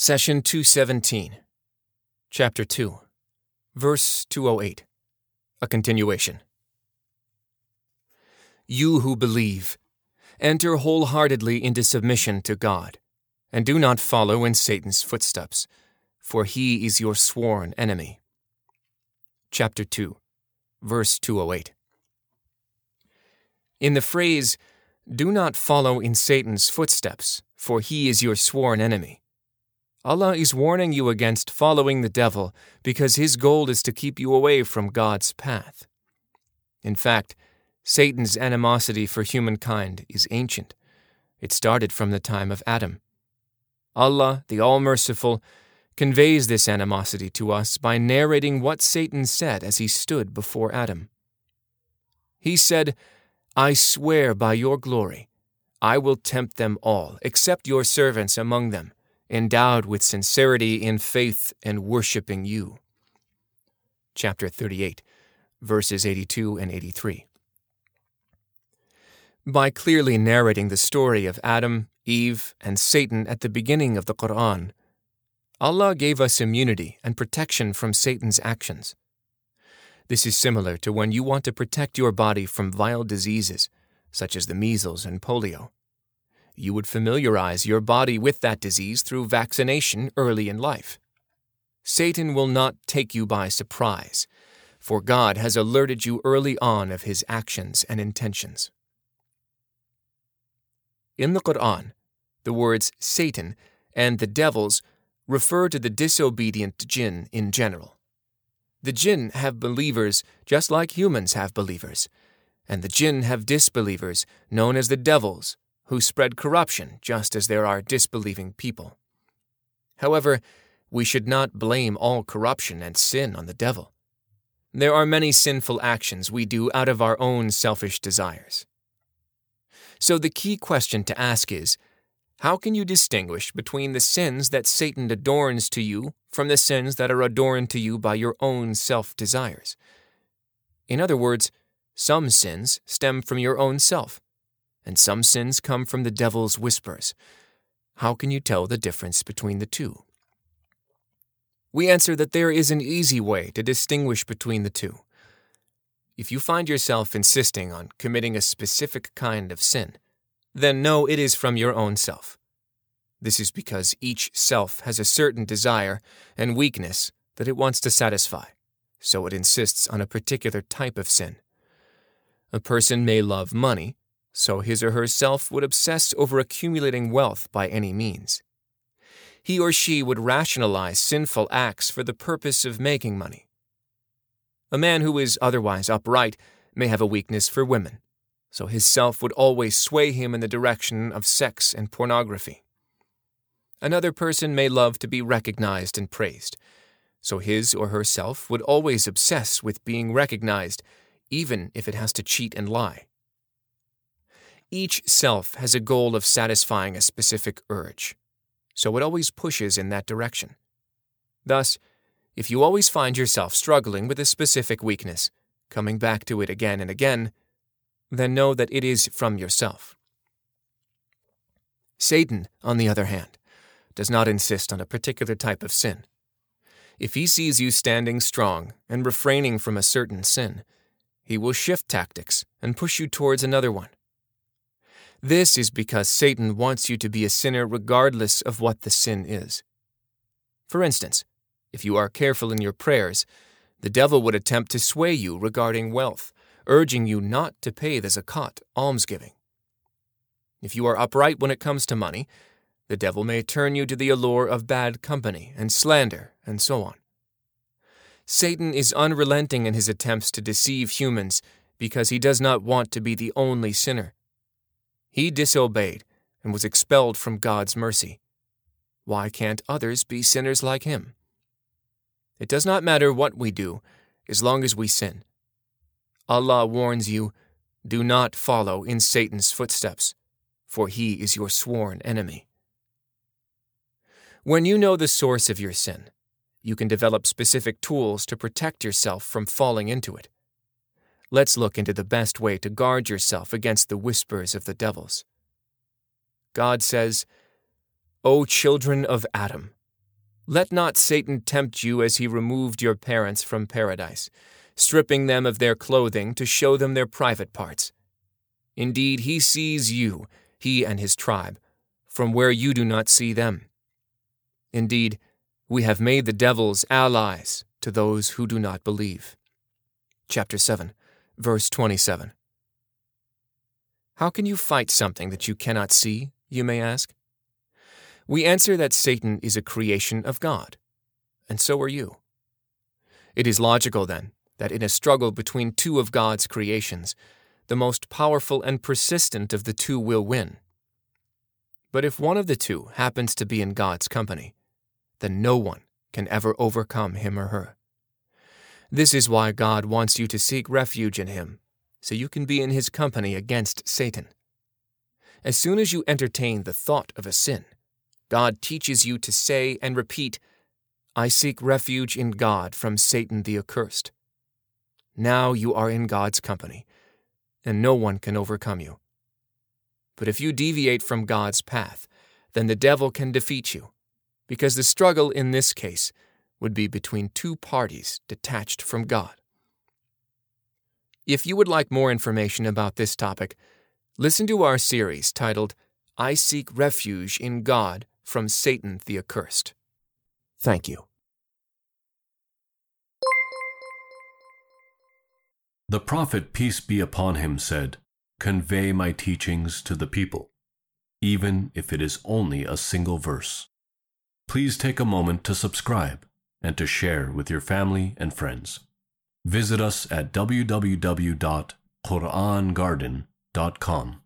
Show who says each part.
Speaker 1: Session 217, Chapter 2, Verse 208. A continuation. You who believe, enter wholeheartedly into submission to God, and do not follow in Satan's footsteps, for he is your sworn enemy. Chapter 2, Verse 208. In the phrase, do not follow in Satan's footsteps, for he is your sworn enemy. Allah is warning you against following the devil because his goal is to keep you away from God's path. In fact, Satan's animosity for humankind is ancient. It started from the time of Adam. Allah, the All Merciful, conveys this animosity to us by narrating what Satan said as he stood before Adam. He said, I swear by your glory, I will tempt them all, except your servants among them endowed with sincerity in faith and worshiping you. Chapter 38, verses 82 and 83. By clearly narrating the story of Adam, Eve, and Satan at the beginning of the Quran, Allah gave us immunity and protection from Satan's actions. This is similar to when you want to protect your body from vile diseases, such as the measles and polio you would familiarize your body with that disease through vaccination early in life. Satan will not take you by surprise, for God has alerted you early on of his actions and intentions. In the Quran, the words Satan and the devils refer to the disobedient jinn in general. The jinn have believers just like humans have believers, and the jinn have disbelievers known as the devils who spread corruption just as there are disbelieving people. However, we should not blame all corruption and sin on the devil. There are many sinful actions we do out of our own selfish desires. So the key question to ask is how can you distinguish between the sins that Satan adorns to you from the sins that are adorned to you by your own self desires? In other words, some sins stem from your own self, and some sins come from the devil's whispers. How can you tell the difference between the two? We answer that there is an easy way to distinguish between the two. If you find yourself insisting on committing a specific kind of sin, then know it is from your own self. This is because each self has a certain desire and weakness that it wants to satisfy, so it insists on a particular type of sin. A person may love money so his or herself would obsess over accumulating wealth by any means. He or she would rationalize sinful acts for the purpose of making money. A man who is otherwise upright may have a weakness for women, so his self would always sway him in the direction of sex and pornography. Another person may love to be recognized and praised, so his or herself would always obsess with being recognized, even if it has to cheat and lie. Each self has a goal of satisfying a specific urge, so it always pushes in that direction. Thus, if you always find yourself struggling with a specific weakness, coming back to it again and again, then know that it is from yourself. Satan, on the other hand, does not insist on a particular type of sin. If he sees you standing strong and refraining from a certain sin, he will shift tactics and push you towards another one. This is because Satan wants you to be a sinner regardless of what the sin is. For instance, if you are careful in your prayers, the devil would attempt to sway you regarding wealth, urging you not to pay the zakat, almsgiving. If you are upright when it comes to money, the devil may turn you to the allure of bad company and slander, and so on. Satan is unrelenting in his attempts to deceive humans because he does not want to be the only sinner. He disobeyed and was expelled from God's mercy. Why can't others be sinners like him? It does not matter what we do, as long as we sin. Allah warns you do not follow in Satan's footsteps, for he is your sworn enemy. When you know the source of your sin, you can develop specific tools to protect yourself from falling into it. Let's look into the best way to guard yourself against the whispers of the devils. God says, O children of Adam, Let not Satan tempt you as he removed your parents from paradise, stripping them of their clothing to show them their private parts. Indeed, he sees you, he and his tribe, from where you do not see them. Indeed, we have made the devils allies to those who do not believe. Chapter 7, verse 27. How can you fight something that you cannot see, you may ask? We answer that Satan is a creation of God, and so are you. It is logical, then, that in a struggle between two of God's creations, the most powerful and persistent of the two will win. But if one of the two happens to be in God's company, then no one can ever overcome him or her. This is why God wants you to seek refuge in Him, so you can be in His company against Satan. As soon as you entertain the thought of a sin, God teaches you to say and repeat, I seek refuge in God from Satan the accursed. Now you are in God's company, and no one can overcome you. But if you deviate from God's path, then the devil can defeat you, because the struggle in this case would be between two parties detached from God. If you would like more information about this topic, listen to our series titled I Seek Refuge in God from Satan the Accursed. Thank you.
Speaker 2: The prophet, peace be upon him, said, Convey my teachings to the people, even if it is only a single verse. Please take a moment to subscribe and to share with your family and friends. Visit us at www.qurangarden.com.